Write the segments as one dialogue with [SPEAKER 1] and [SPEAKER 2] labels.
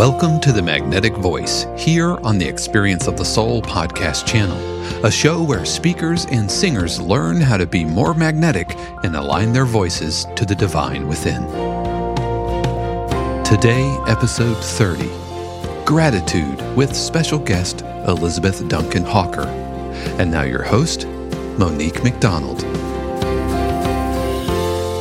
[SPEAKER 1] Welcome to the Magnetic Voice here on the Experience of the Soul podcast channel, a show where speakers and singers learn how to be more magnetic and align their voices to the divine within. Today, episode 30 Gratitude with special guest Elizabeth Duncan Hawker. And now, your host, Monique McDonald.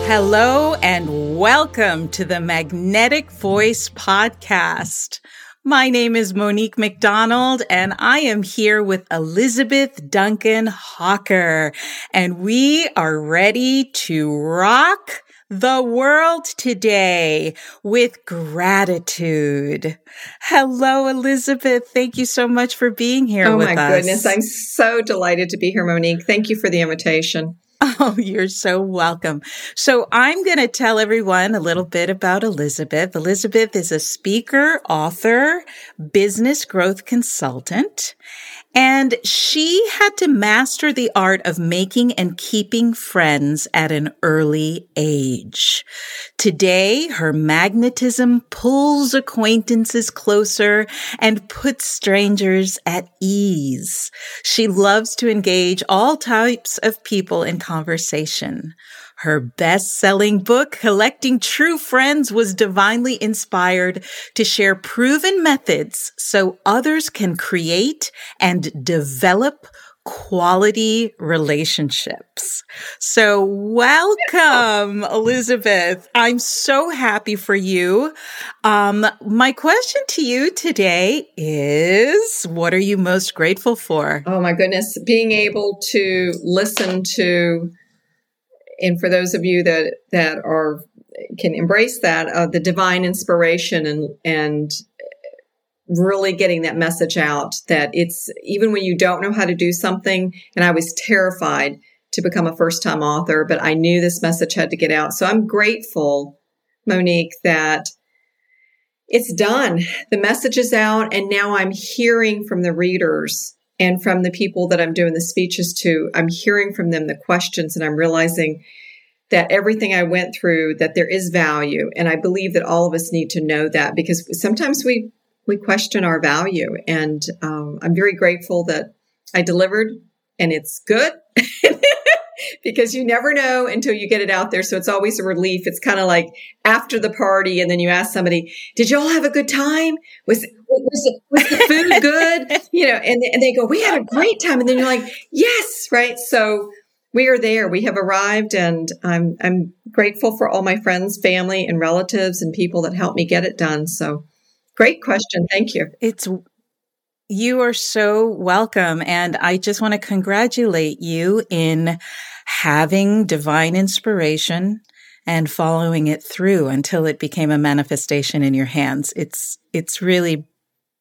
[SPEAKER 2] Hello and welcome to the Magnetic Voice Podcast. My name is Monique McDonald and I am here with Elizabeth Duncan Hawker and we are ready to rock the world today with gratitude. Hello, Elizabeth. Thank you so much for being here
[SPEAKER 3] oh
[SPEAKER 2] with us.
[SPEAKER 3] My goodness. I'm so delighted to be here, Monique. Thank you for the invitation.
[SPEAKER 2] Oh, you're so welcome. So I'm going to tell everyone a little bit about Elizabeth. Elizabeth is a speaker, author, business growth consultant, and she had to master the art of making and keeping friends at an early age. Today, her magnetism pulls acquaintances closer and puts strangers at ease. She loves to engage all types of people in conversation. Her best-selling book, Collecting True Friends, was divinely inspired to share proven methods so others can create and develop quality relationships. So welcome, Elizabeth. I'm so happy for you. Um, my question to you today is, what are you most grateful for?
[SPEAKER 3] Oh my goodness. Being able to listen to and for those of you that that are can embrace that uh, the divine inspiration and and really getting that message out that it's even when you don't know how to do something and i was terrified to become a first time author but i knew this message had to get out. So i'm grateful monique that it's done. The message is out and now i'm hearing from the readers and from the people that I'm doing the speeches to, I'm hearing from them the questions and I'm realizing that everything I went through, that there is value. And I believe that all of us need to know that because sometimes we, we question our value. And um, I'm very grateful that I delivered and it's good. because you never know until you get it out there. So it's always a relief. It's kind of like after the party and then you ask somebody, did you all have a good time? Was, was, was the food good? You know, and, and they go, we had a great time. And then you're like, yes, right. So we are there. We have arrived and I'm, I'm grateful for all my friends, family and relatives and people that helped me get it done. So great question. Thank you.
[SPEAKER 2] It's you are so welcome. And I just want to congratulate you in having divine inspiration and following it through until it became a manifestation in your hands. It's, it's really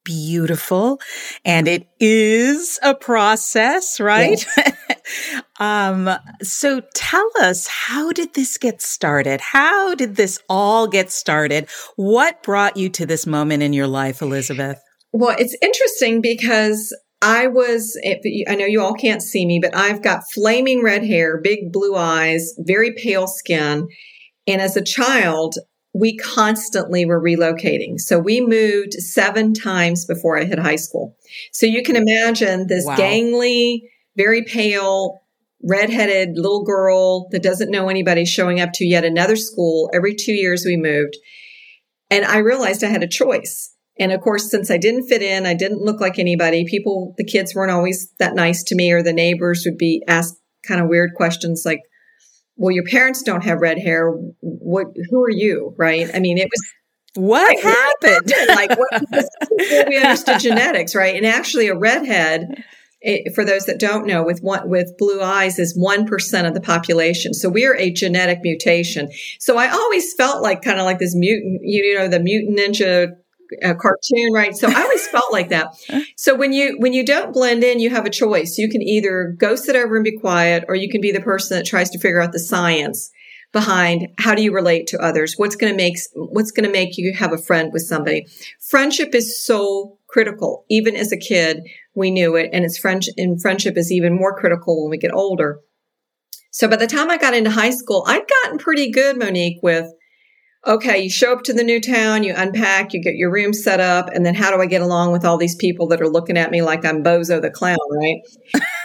[SPEAKER 2] beautiful and it is a process, right? Yes. um, so tell us, how did this get started? How did this all get started? What brought you to this moment in your life, Elizabeth?
[SPEAKER 3] Well, it's interesting because I was, I know you all can't see me, but I've got flaming red hair, big blue eyes, very pale skin. And as a child, we constantly were relocating. So we moved seven times before I hit high school. So you can imagine this wow. gangly, very pale, redheaded little girl that doesn't know anybody showing up to yet another school. Every two years we moved. And I realized I had a choice. And of course, since I didn't fit in, I didn't look like anybody. People, the kids weren't always that nice to me, or the neighbors would be asked kind of weird questions like, well, your parents don't have red hair. What, who are you? Right. I mean, it was,
[SPEAKER 2] what like, happened?
[SPEAKER 3] like what, we understood genetics, right? And actually a redhead it, for those that don't know, with one, with blue eyes is 1% of the population. So we are a genetic mutation. So I always felt like kind of like this mutant, you know, the mutant ninja uh, cartoon, right? So I always felt like that. So when you, when you don't blend in, you have a choice. You can either go sit over and be quiet, or you can be the person that tries to figure out the science behind how do you relate to others? What's going to make, what's going to make you have a friend with somebody? Friendship is so critical. Even as a kid, we knew it. And it's French and friendship is even more critical when we get older. So by the time I got into high school, I'd gotten pretty good, Monique, with okay, you show up to the new town, you unpack, you get your room set up, and then how do I get along with all these people that are looking at me like I'm Bozo the clown, right?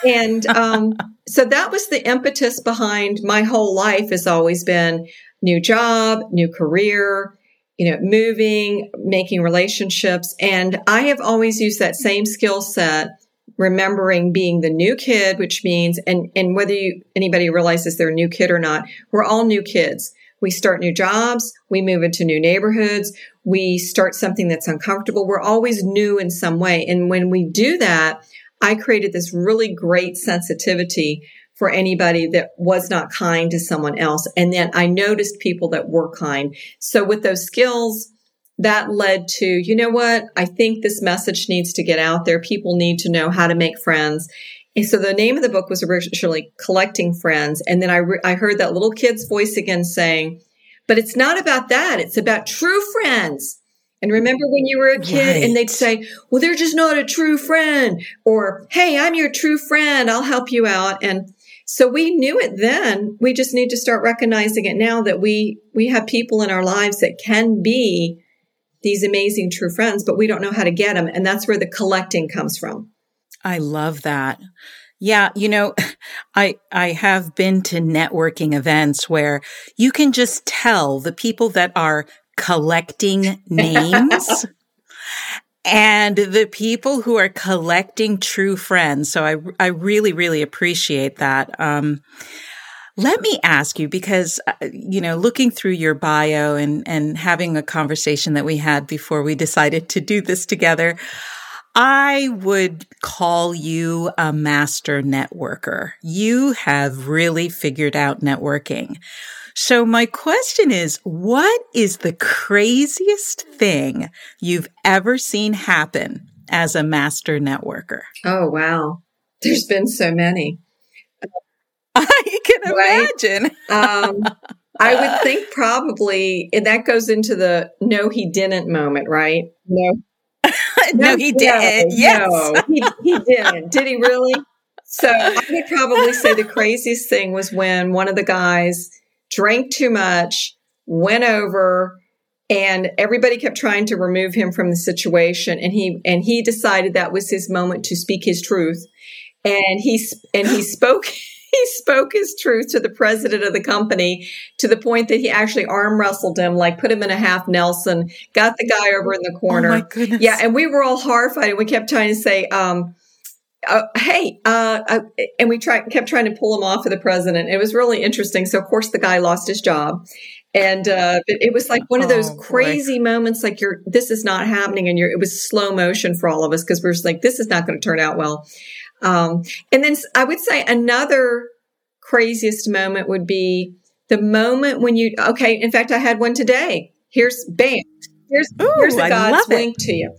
[SPEAKER 3] and um, so that was the impetus behind my whole life has always been new job, new career, you know, moving, making relationships. And I have always used that same skill set, remembering being the new kid, which means, and, and whether you, anybody realizes they're a new kid or not, we're all new kids. We start new jobs. We move into new neighborhoods. We start something that's uncomfortable. We're always new in some way. And when we do that, I created this really great sensitivity for anybody that was not kind to someone else. And then I noticed people that were kind. So with those skills, that led to, you know what? I think this message needs to get out there. People need to know how to make friends. And so the name of the book was originally Collecting Friends. And then I, re- I heard that little kid's voice again saying, but it's not about that. It's about true friends. And remember when you were a kid right. and they'd say, well, they're just not a true friend or, Hey, I'm your true friend. I'll help you out. And so we knew it then. We just need to start recognizing it now that we, we have people in our lives that can be these amazing true friends, but we don't know how to get them. And that's where the collecting comes from.
[SPEAKER 2] I love that. Yeah, you know, I I have been to networking events where you can just tell the people that are collecting names and the people who are collecting true friends. So I, I really, really appreciate that. Um, let me ask you because, uh, you know, looking through your bio and, and having a conversation that we had before we decided to do this together, I would call you a master networker. You have really figured out networking. So my question is, what is the craziest thing you've ever seen happen as a master networker?
[SPEAKER 3] Oh, wow. There's been so many.
[SPEAKER 2] I can right? imagine. um,
[SPEAKER 3] I would think probably, and that goes into the no, he didn't moment, right?
[SPEAKER 2] No. no, he did. No, yes. No,
[SPEAKER 3] he, he didn't. Did he really? So I would probably say the craziest thing was when one of the guys drank too much, went over, and everybody kept trying to remove him from the situation. And he and he decided that was his moment to speak his truth. And he and he spoke. He spoke his truth to the president of the company to the point that he actually arm wrestled him, like put him in a half Nelson, got the guy over in the corner. Oh
[SPEAKER 2] my goodness.
[SPEAKER 3] Yeah. And we were all horrified. And we kept trying to say, um, uh, hey, uh, uh, and we tried, kept trying to pull him off of the president. It was really interesting. So of course the guy lost his job. And, uh, it was like one of those oh, crazy moments, like you're, this is not happening. And you're, it was slow motion for all of us because we are just like, this is not going to turn out well. Um, and then I would say another craziest moment would be the moment when you, okay. In fact, I had one today. Here's bam. Here's, Ooh, here's the God's wink to you.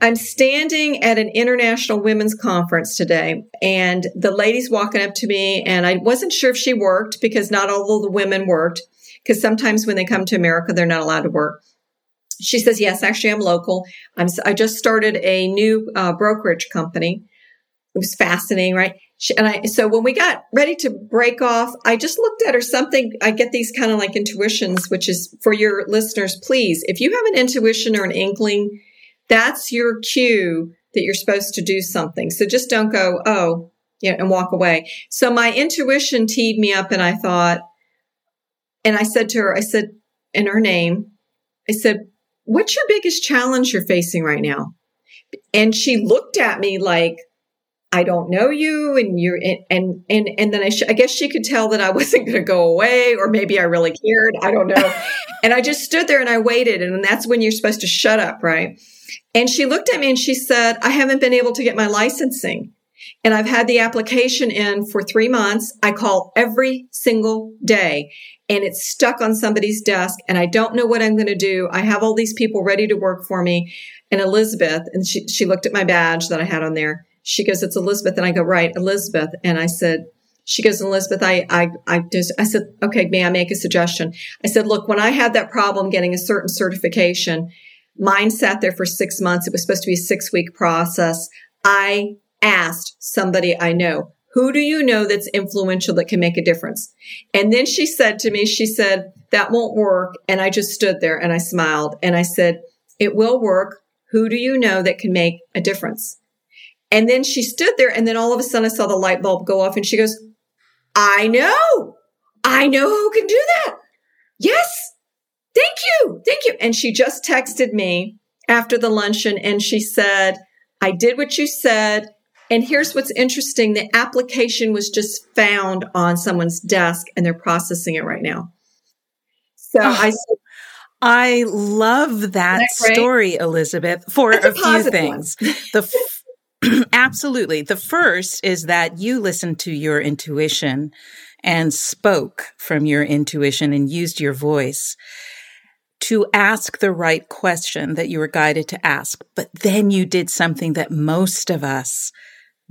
[SPEAKER 3] I'm standing at an international women's conference today and the lady's walking up to me and I wasn't sure if she worked because not all of the women worked because sometimes when they come to America, they're not allowed to work. She says, yes, actually I'm local. I'm, I just started a new uh, brokerage company. It was fascinating, right? She, and I, so when we got ready to break off, I just looked at her something. I get these kind of like intuitions, which is for your listeners, please, if you have an intuition or an inkling, that's your cue that you're supposed to do something. So just don't go, oh, yeah, and walk away. So my intuition teed me up and I thought, and I said to her, I said, in her name, I said, what's your biggest challenge you're facing right now? And she looked at me like, I don't know you and you're and and and then I, sh- I guess she could tell that I wasn't going to go away or maybe I really cared I don't know. And I just stood there and I waited and that's when you're supposed to shut up right? And she looked at me and she said I haven't been able to get my licensing and I've had the application in for 3 months. I call every single day and it's stuck on somebody's desk and I don't know what I'm going to do. I have all these people ready to work for me. And Elizabeth and she she looked at my badge that I had on there she goes, it's Elizabeth. And I go, right, Elizabeth. And I said, she goes, Elizabeth, I, I, I just, I said, okay, may I make a suggestion? I said, look, when I had that problem getting a certain certification, mine sat there for six months. It was supposed to be a six week process. I asked somebody I know, who do you know that's influential that can make a difference? And then she said to me, she said, that won't work. And I just stood there and I smiled and I said, it will work. Who do you know that can make a difference? And then she stood there and then all of a sudden I saw the light bulb go off and she goes, I know. I know who can do that. Yes. Thank you. Thank you. And she just texted me after the luncheon and she said, I did what you said. And here's what's interesting. The application was just found on someone's desk and they're processing it right now. So oh, I
[SPEAKER 2] I love that, that story, Elizabeth, for a, a few things. the Absolutely. The first is that you listened to your intuition and spoke from your intuition and used your voice to ask the right question that you were guided to ask. But then you did something that most of us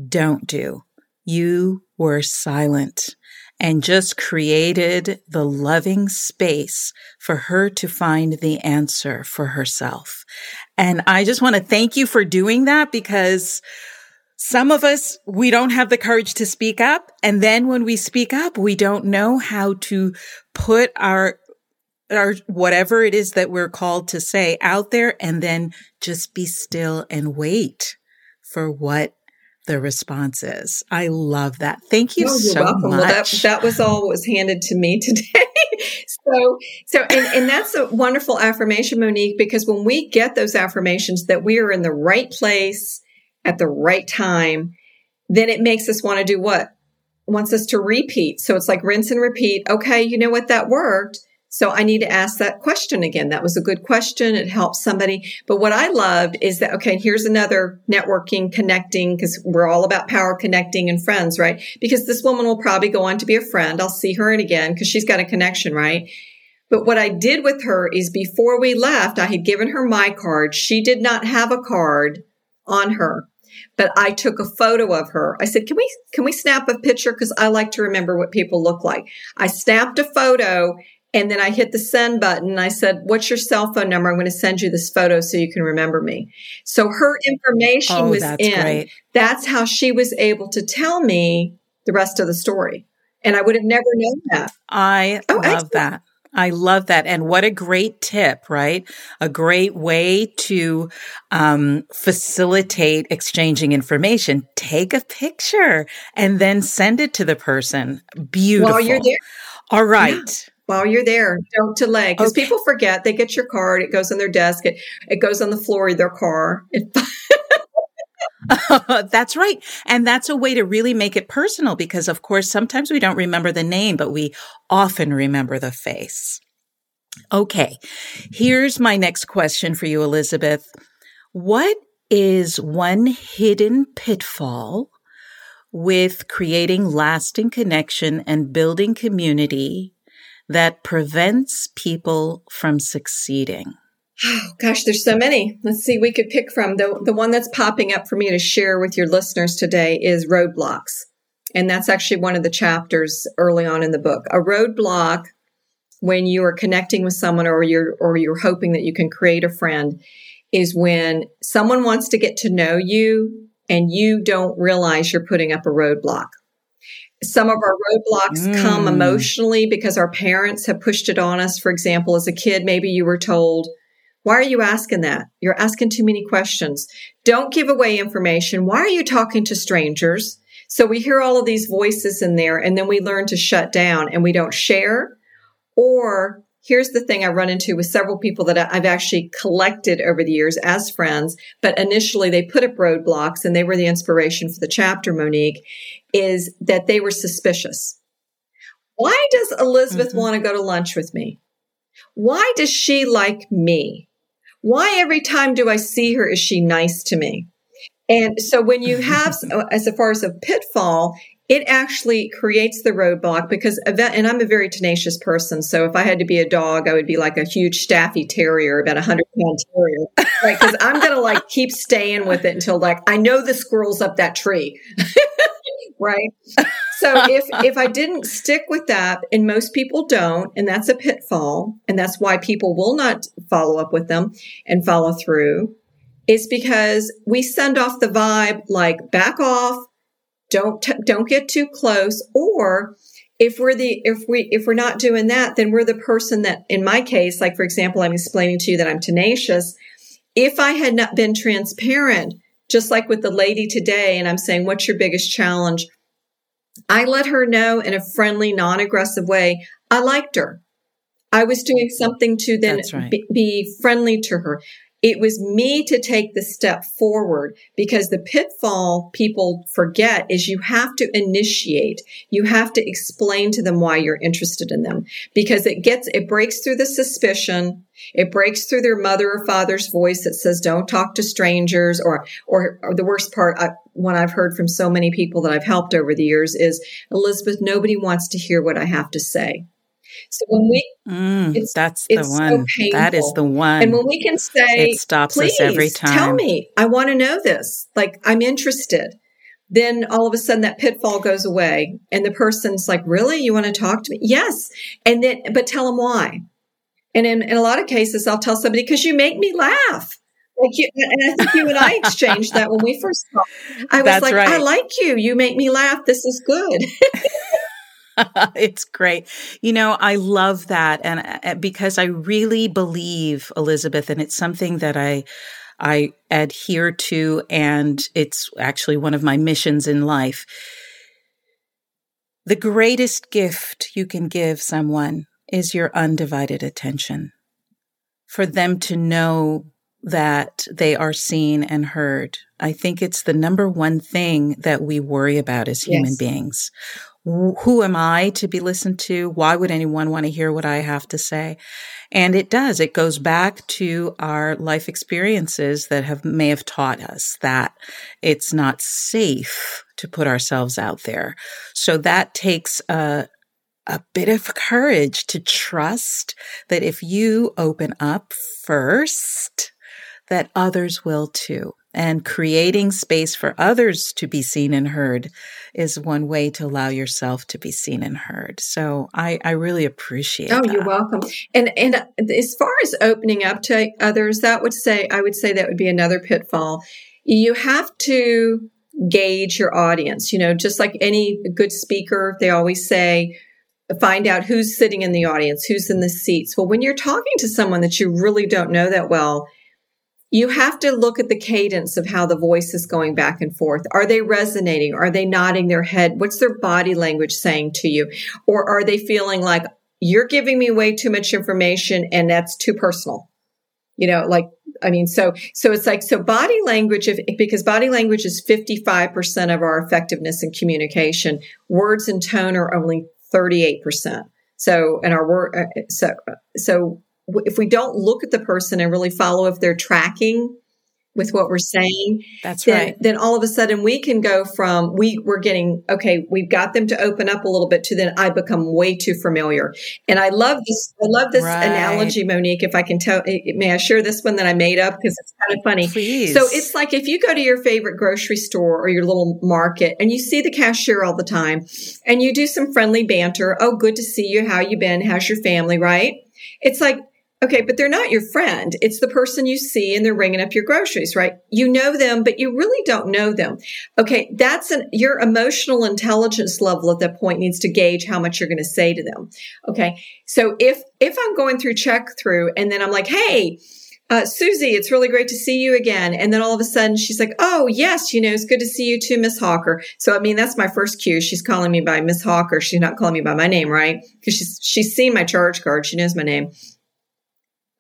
[SPEAKER 2] don't do. You were silent and just created the loving space for her to find the answer for herself. And I just want to thank you for doing that because some of us, we don't have the courage to speak up. And then when we speak up, we don't know how to put our, our, whatever it is that we're called to say out there and then just be still and wait for what the response is. I love that. Thank you oh, so welcome. much. Well,
[SPEAKER 3] that, that was all was handed to me today. so, so, and, and that's a wonderful affirmation, Monique, because when we get those affirmations that we are in the right place at the right time, then it makes us want to do what? wants us to repeat. So it's like rinse and repeat. Okay, you know what? That worked. So I need to ask that question again. That was a good question. It helps somebody. But what I loved is that, okay, here's another networking, connecting, because we're all about power connecting and friends, right? Because this woman will probably go on to be a friend. I'll see her again because she's got a connection, right? But what I did with her is before we left, I had given her my card. She did not have a card on her but I took a photo of her. I said, "Can we can we snap a picture cuz I like to remember what people look like." I snapped a photo and then I hit the send button. I said, what's your cell phone number? I'm going to send you this photo so you can remember me. So her information oh, was in. Great. That's how she was able to tell me the rest of the story. And I would have never known that.
[SPEAKER 2] I oh, love excellent. that. I love that. And what a great tip, right? A great way to um, facilitate exchanging information. Take a picture and then send it to the person. Beautiful. While you're there. All right. Yeah
[SPEAKER 3] while you're there. Don't delay because okay. people forget. They get your card. It goes on their desk. It, it goes on the floor of their car.
[SPEAKER 2] that's right. And that's a way to really make it personal because, of course, sometimes we don't remember the name, but we often remember the face. Okay. Here's my next question for you, Elizabeth. What is one hidden pitfall with creating lasting connection and building community that prevents people from succeeding?
[SPEAKER 3] Oh, gosh, there's so many. Let's see, we could pick from. The, the one that's popping up for me to share with your listeners today is roadblocks. And that's actually one of the chapters early on in the book. A roadblock when you are connecting with someone or you're or you're hoping that you can create a friend is when someone wants to get to know you and you don't realize you're putting up a roadblock. Some of our roadblocks mm. come emotionally because our parents have pushed it on us. For example, as a kid, maybe you were told, why are you asking that? You're asking too many questions. Don't give away information. Why are you talking to strangers? So we hear all of these voices in there and then we learn to shut down and we don't share. Or here's the thing I run into with several people that I've actually collected over the years as friends, but initially they put up roadblocks and they were the inspiration for the chapter, Monique, is that they were suspicious. Why does Elizabeth mm-hmm. want to go to lunch with me? Why does she like me? Why every time do I see her is she nice to me? And so when you have, as far as a pitfall, it actually creates the roadblock because event, and I'm a very tenacious person. So if I had to be a dog, I would be like a huge staffy terrier, about a hundred pound terrier, right? Because I'm going to like keep staying with it until like, I know the squirrel's up that tree. right? So if if I didn't stick with that, and most people don't, and that's a pitfall, and that's why people will not follow up with them and follow through, is because we send off the vibe like back off, don't t- don't get too close, or if we're the if we if we're not doing that, then we're the person that, in my case, like for example, I'm explaining to you that I'm tenacious. If I had not been transparent just like with the lady today, and I'm saying, what's your biggest challenge? I let her know in a friendly, non aggressive way. I liked her. I was doing something to then right. be, be friendly to her. It was me to take the step forward because the pitfall people forget is you have to initiate. You have to explain to them why you're interested in them because it gets, it breaks through the suspicion. It breaks through their mother or father's voice that says, don't talk to strangers or, or, or the worst part, I, I've heard from so many people that I've helped over the years is, Elizabeth, nobody wants to hear what I have to say. So when we,
[SPEAKER 2] mm, it's, that's it's the one. So that is the one.
[SPEAKER 3] And when we can say,
[SPEAKER 2] it stops us every time.
[SPEAKER 3] Tell me, I want to know this. Like I'm interested. Then all of a sudden that pitfall goes away, and the person's like, "Really, you want to talk to me?" Yes, and then but tell them why. And in, in a lot of cases, I'll tell somebody because you make me laugh. Like you, and I think you and I exchanged that when we first talked. I was That's like, right. I like you. You make me laugh. This is good.
[SPEAKER 2] it's great. You know, I love that. And uh, because I really believe, Elizabeth, and it's something that I, I adhere to, and it's actually one of my missions in life. The greatest gift you can give someone is your undivided attention. For them to know that they are seen and heard. I think it's the number one thing that we worry about as human yes. beings who am I to be listened to? Why would anyone want to hear what I have to say? And it does. It goes back to our life experiences that have may have taught us that it's not safe to put ourselves out there. So that takes a a bit of courage to trust that if you open up first, that others will too and creating space for others to be seen and heard is one way to allow yourself to be seen and heard. So I, I really appreciate.
[SPEAKER 3] Oh,
[SPEAKER 2] that.
[SPEAKER 3] you're welcome. And and as far as opening up to others, that would say I would say that would be another pitfall. You have to gauge your audience. You know, just like any good speaker, they always say find out who's sitting in the audience, who's in the seats. Well, when you're talking to someone that you really don't know that well, you have to look at the cadence of how the voice is going back and forth. Are they resonating? Are they nodding their head? What's their body language saying to you? Or are they feeling like you're giving me way too much information and that's too personal? You know, like, I mean, so, so it's like, so body language, if, because body language is 55% of our effectiveness in communication, words and tone are only 38%. So, and our word, uh, so, so if we don't look at the person and really follow if they're tracking with what we're saying
[SPEAKER 2] that's
[SPEAKER 3] then,
[SPEAKER 2] right.
[SPEAKER 3] then all of a sudden we can go from we we're getting okay we've got them to open up a little bit to then i become way too familiar. And i love this i love this right. analogy monique if i can tell eh, eh, may i share this one that i made up? Because it's kind of funny.
[SPEAKER 2] Please.
[SPEAKER 3] so it's like if you go to your favorite grocery store or your little market and you see the cashier all the time and you do some friendly banter oh good to see you. How you been? How's your family? Right? It's like Okay, but they're not your friend. It's the person you see and they're ringing up your groceries, right? You know them, but you really don't know them. Okay, that's an, your emotional intelligence level at that point needs to gauge how much you're going to say to them. Okay. So if, if I'm going through check through and then I'm like, Hey, uh, Susie, it's really great to see you again. And then all of a sudden she's like, Oh, yes, you know, it's good to see you too, Miss Hawker. So, I mean, that's my first cue. She's calling me by Miss Hawker. She's not calling me by my name, right? Because she's, she's seen my charge card. She knows my name.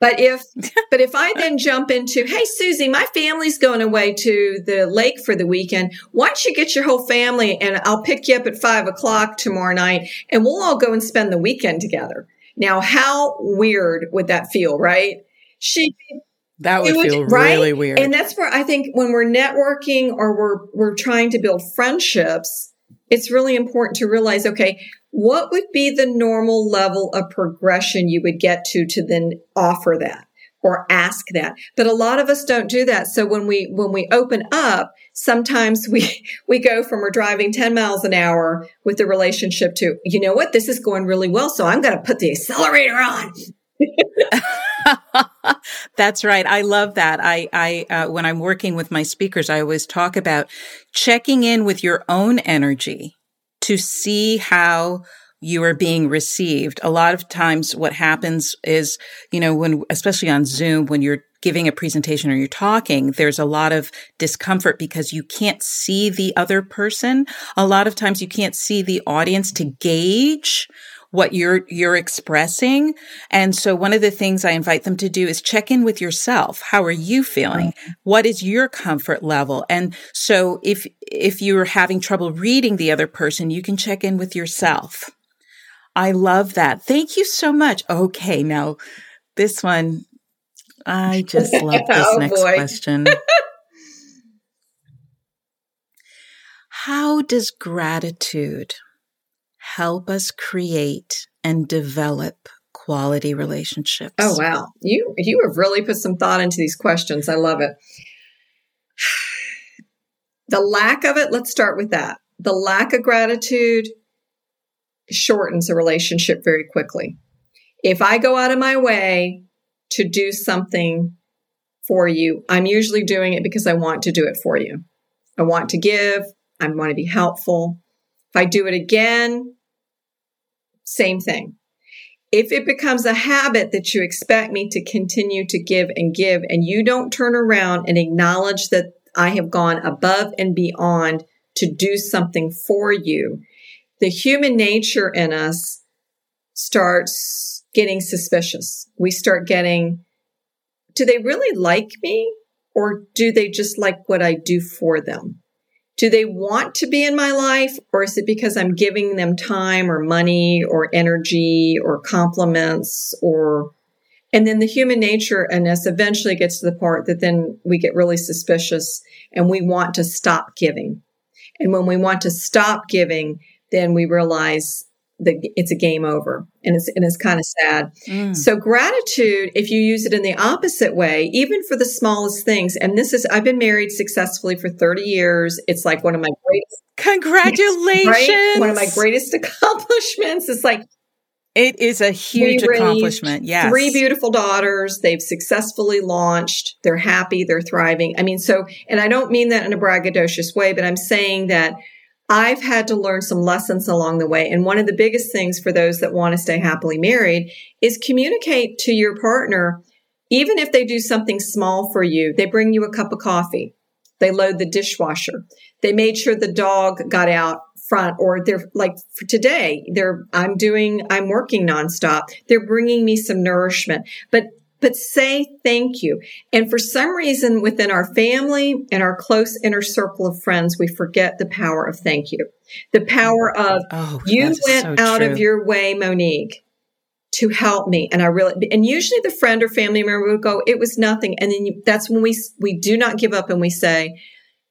[SPEAKER 3] But if, but if I then jump into, Hey, Susie, my family's going away to the lake for the weekend. Why don't you get your whole family and I'll pick you up at five o'clock tomorrow night and we'll all go and spend the weekend together. Now, how weird would that feel, right? She,
[SPEAKER 2] that would, would feel right? really weird.
[SPEAKER 3] And that's where I think when we're networking or we're, we're trying to build friendships, it's really important to realize, okay, what would be the normal level of progression you would get to to then offer that or ask that? But a lot of us don't do that. So when we when we open up sometimes we we go from we're driving 10 miles an hour with the relationship to you know what? This is going really well so i'm going to put the accelerator on
[SPEAKER 2] That's right. I love that. I, I, uh, when I'm working with my speakers, I always talk about checking in with your own energy to see how you are being received. A lot of times what happens is, you know, when, especially on Zoom, when you're giving a presentation or you're talking, there's a lot of discomfort because you can't see the other person. A lot of times you can't see the audience to gauge what you're, you're expressing. And so one of the things I invite them to do is check in with yourself. How are you feeling? Mm-hmm. What is your comfort level? And so if, if you're having trouble reading the other person, you can check in with yourself. I love that. Thank you so much. Okay. Now this one, I just love this oh, next boy. question. How does gratitude help us create and develop quality relationships.
[SPEAKER 3] Oh wow. You you have really put some thought into these questions. I love it. The lack of it, let's start with that. The lack of gratitude shortens a relationship very quickly. If I go out of my way to do something for you, I'm usually doing it because I want to do it for you. I want to give, I want to be helpful. If I do it again, same thing. If it becomes a habit that you expect me to continue to give and give, and you don't turn around and acknowledge that I have gone above and beyond to do something for you, the human nature in us starts getting suspicious. We start getting, do they really like me? Or do they just like what I do for them? Do they want to be in my life or is it because I'm giving them time or money or energy or compliments or and then the human nature in us eventually gets to the part that then we get really suspicious and we want to stop giving. And when we want to stop giving, then we realize that it's a game over and it's and it's kind of sad. Mm. So gratitude, if you use it in the opposite way, even for the smallest things, and this is I've been married successfully for 30 years. It's like one of my greatest
[SPEAKER 2] congratulations. Right?
[SPEAKER 3] One of my greatest accomplishments. It's like
[SPEAKER 2] it is a huge accomplishment. Yes.
[SPEAKER 3] Three beautiful daughters. They've successfully launched. They're happy. They're thriving. I mean, so, and I don't mean that in a braggadocious way, but I'm saying that I've had to learn some lessons along the way. And one of the biggest things for those that want to stay happily married is communicate to your partner, even if they do something small for you, they bring you a cup of coffee. They load the dishwasher. They made sure the dog got out front or they're like for today, they're, I'm doing, I'm working nonstop. They're bringing me some nourishment, but but say thank you. And for some reason within our family and our close inner circle of friends, we forget the power of thank you. The power of oh, you went so out true. of your way, Monique, to help me. And I really, and usually the friend or family member would go, it was nothing. And then you, that's when we, we do not give up and we say,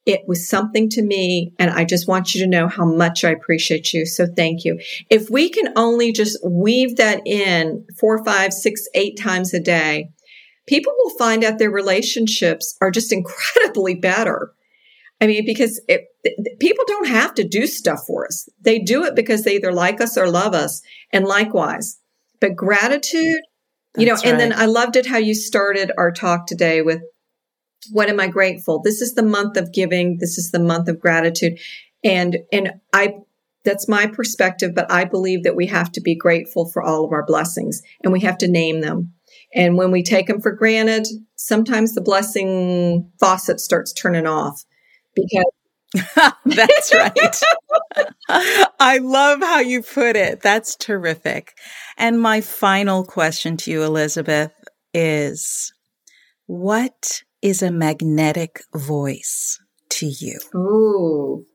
[SPEAKER 3] it was something to me and I just want you to know how much I appreciate you. So thank you. If we can only just weave that in four, five, six, eight times a day, people will find out their relationships are just incredibly better. I mean, because it, people don't have to do stuff for us. They do it because they either like us or love us and likewise. But gratitude you know, and right. then I loved it how you started our talk today with what am I grateful? This is the month of giving. This is the month of gratitude. And, and I, that's my perspective, but I believe that we have to be grateful for all of our blessings and we have to name them. And when we take them for granted, sometimes the blessing faucet starts turning off because
[SPEAKER 2] That's right. I love how you put it. That's terrific. And my final question to you, Elizabeth, is what is a magnetic voice to you?
[SPEAKER 3] Ooh,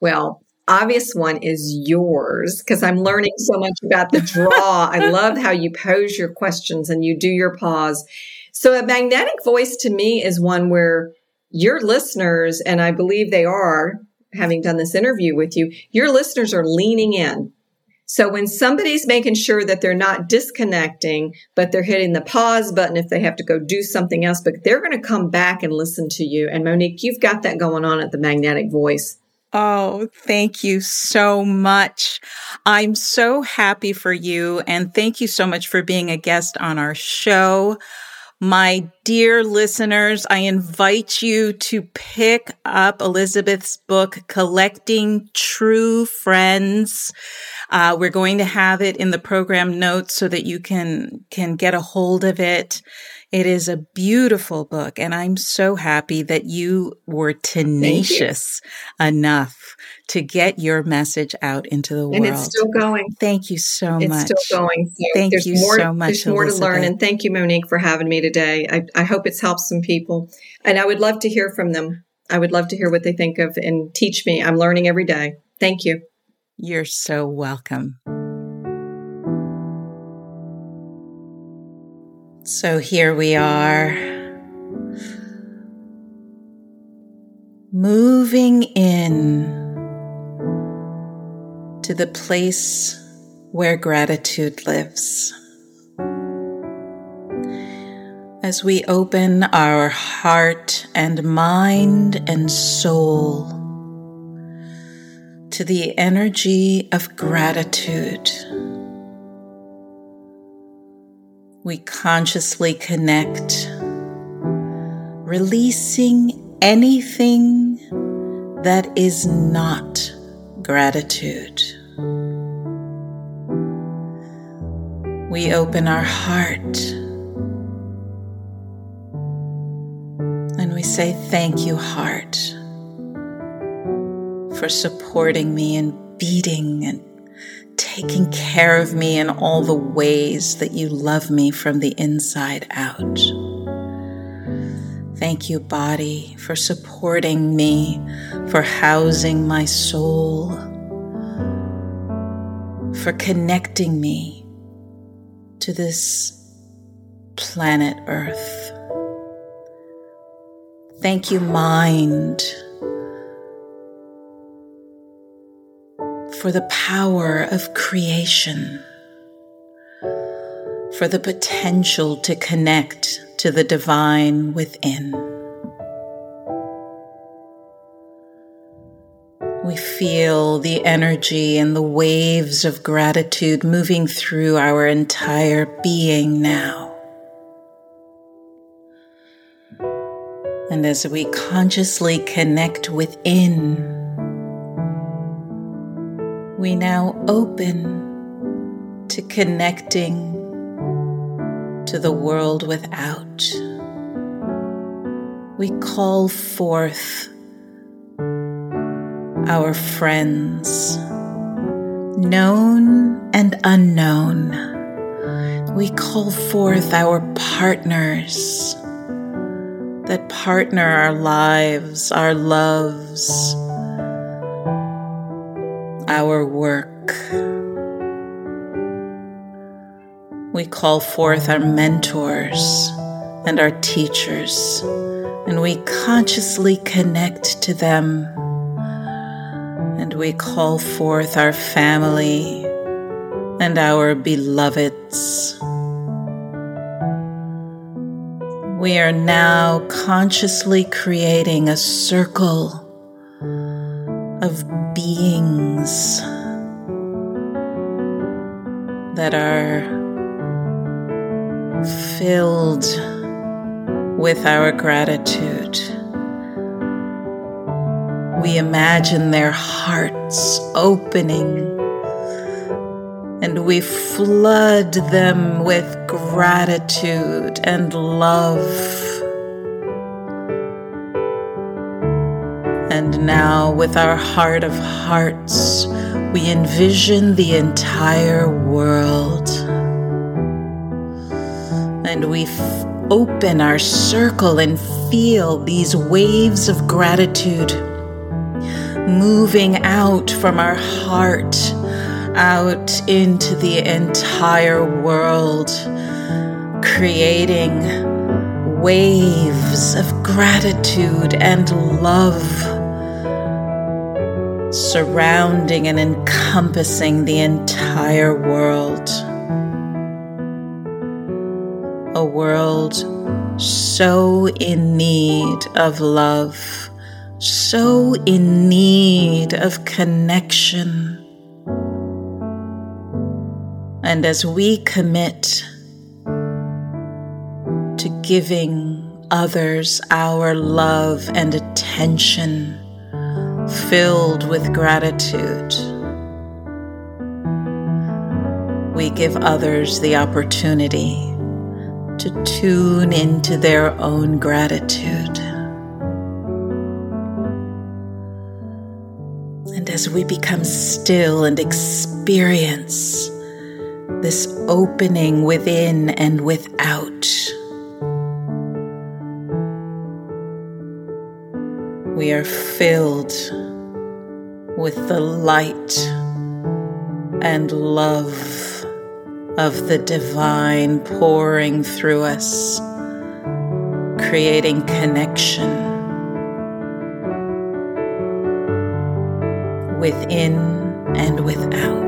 [SPEAKER 3] well, obvious one is yours because I'm learning so much about the draw. I love how you pose your questions and you do your pause. So a magnetic voice to me is one where your listeners, and I believe they are, having done this interview with you, your listeners are leaning in. So when somebody's making sure that they're not disconnecting, but they're hitting the pause button if they have to go do something else, but they're going to come back and listen to you. And Monique, you've got that going on at the magnetic voice.
[SPEAKER 2] Oh, thank you so much. I'm so happy for you. And thank you so much for being a guest on our show. My dear listeners, I invite you to pick up Elizabeth's book, Collecting True Friends. Uh, we're going to have it in the program notes so that you can, can get a hold of it. It is a beautiful book, and I'm so happy that you were tenacious you. enough to get your message out into the
[SPEAKER 3] and
[SPEAKER 2] world.
[SPEAKER 3] And it's still going.
[SPEAKER 2] Thank you so
[SPEAKER 3] it's
[SPEAKER 2] much.
[SPEAKER 3] It's still going. So
[SPEAKER 2] thank you
[SPEAKER 3] more,
[SPEAKER 2] so much.
[SPEAKER 3] There's more
[SPEAKER 2] Elizabeth.
[SPEAKER 3] to learn, and thank you, Monique, for having me today. I, I hope it's helped some people, and I would love to hear from them. I would love to hear what they think of and teach me. I'm learning every day. Thank you.
[SPEAKER 2] You're so welcome. So here we are, moving in to the place where gratitude lives. As we open our heart and mind and soul to the energy of gratitude we consciously connect, releasing anything that is not gratitude. We open our heart and we say, Thank you, heart, for supporting me and beating and taking care of me in all the ways that you love me from the inside out. Thank you, body, for supporting me, for housing my soul, for connecting me to this planet Earth. Thank you, mind for the power of creation, for the potential to connect to the divine within. We feel the energy and the waves of gratitude moving through our entire being now. And as we consciously connect within, we now open to connecting to the world without. We call forth our friends, known and unknown. We call forth our partners that partner our lives, our loves, our work. We call forth our mentors and our teachers, and we consciously connect to them. And we call forth our family and our beloveds. We are now consciously creating a circle of beings that are filled with our gratitude. We imagine their hearts opening and we flood them with gratitude and love. And now, with our heart of hearts, we envision the entire world. And we f- open our circle and feel these waves of gratitude moving out from our heart out into the entire world, creating waves of gratitude and love surrounding and encompassing the entire world. A world so in need of love so in need of connection. And as we commit to giving others our love and attention filled with gratitude, we give others the opportunity to tune into their own gratitude. And as we become still and experience this opening within and without, we are filled with the light and love of the divine pouring through us, creating connection within and without.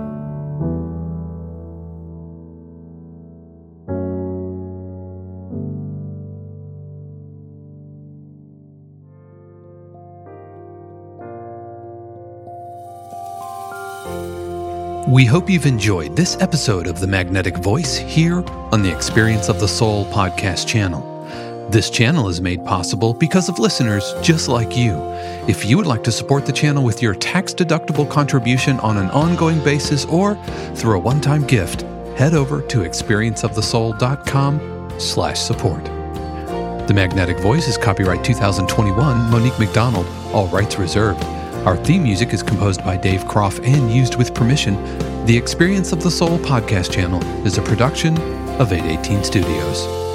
[SPEAKER 1] We hope you've enjoyed this episode of The Magnetic Voice here on the Experience of the Soul podcast channel. This channel is made possible because of listeners just like you. If you would like to support the channel with your tax-deductible contribution on an ongoing basis or through a one-time gift, head over to experienceofthesoul.com slash support. The Magnetic Voice is copyright 2021 Monique McDonald, all rights reserved. Our theme music is composed by Dave Croft and used with permission. The Experience of the Soul podcast channel is a production of 818 Studios.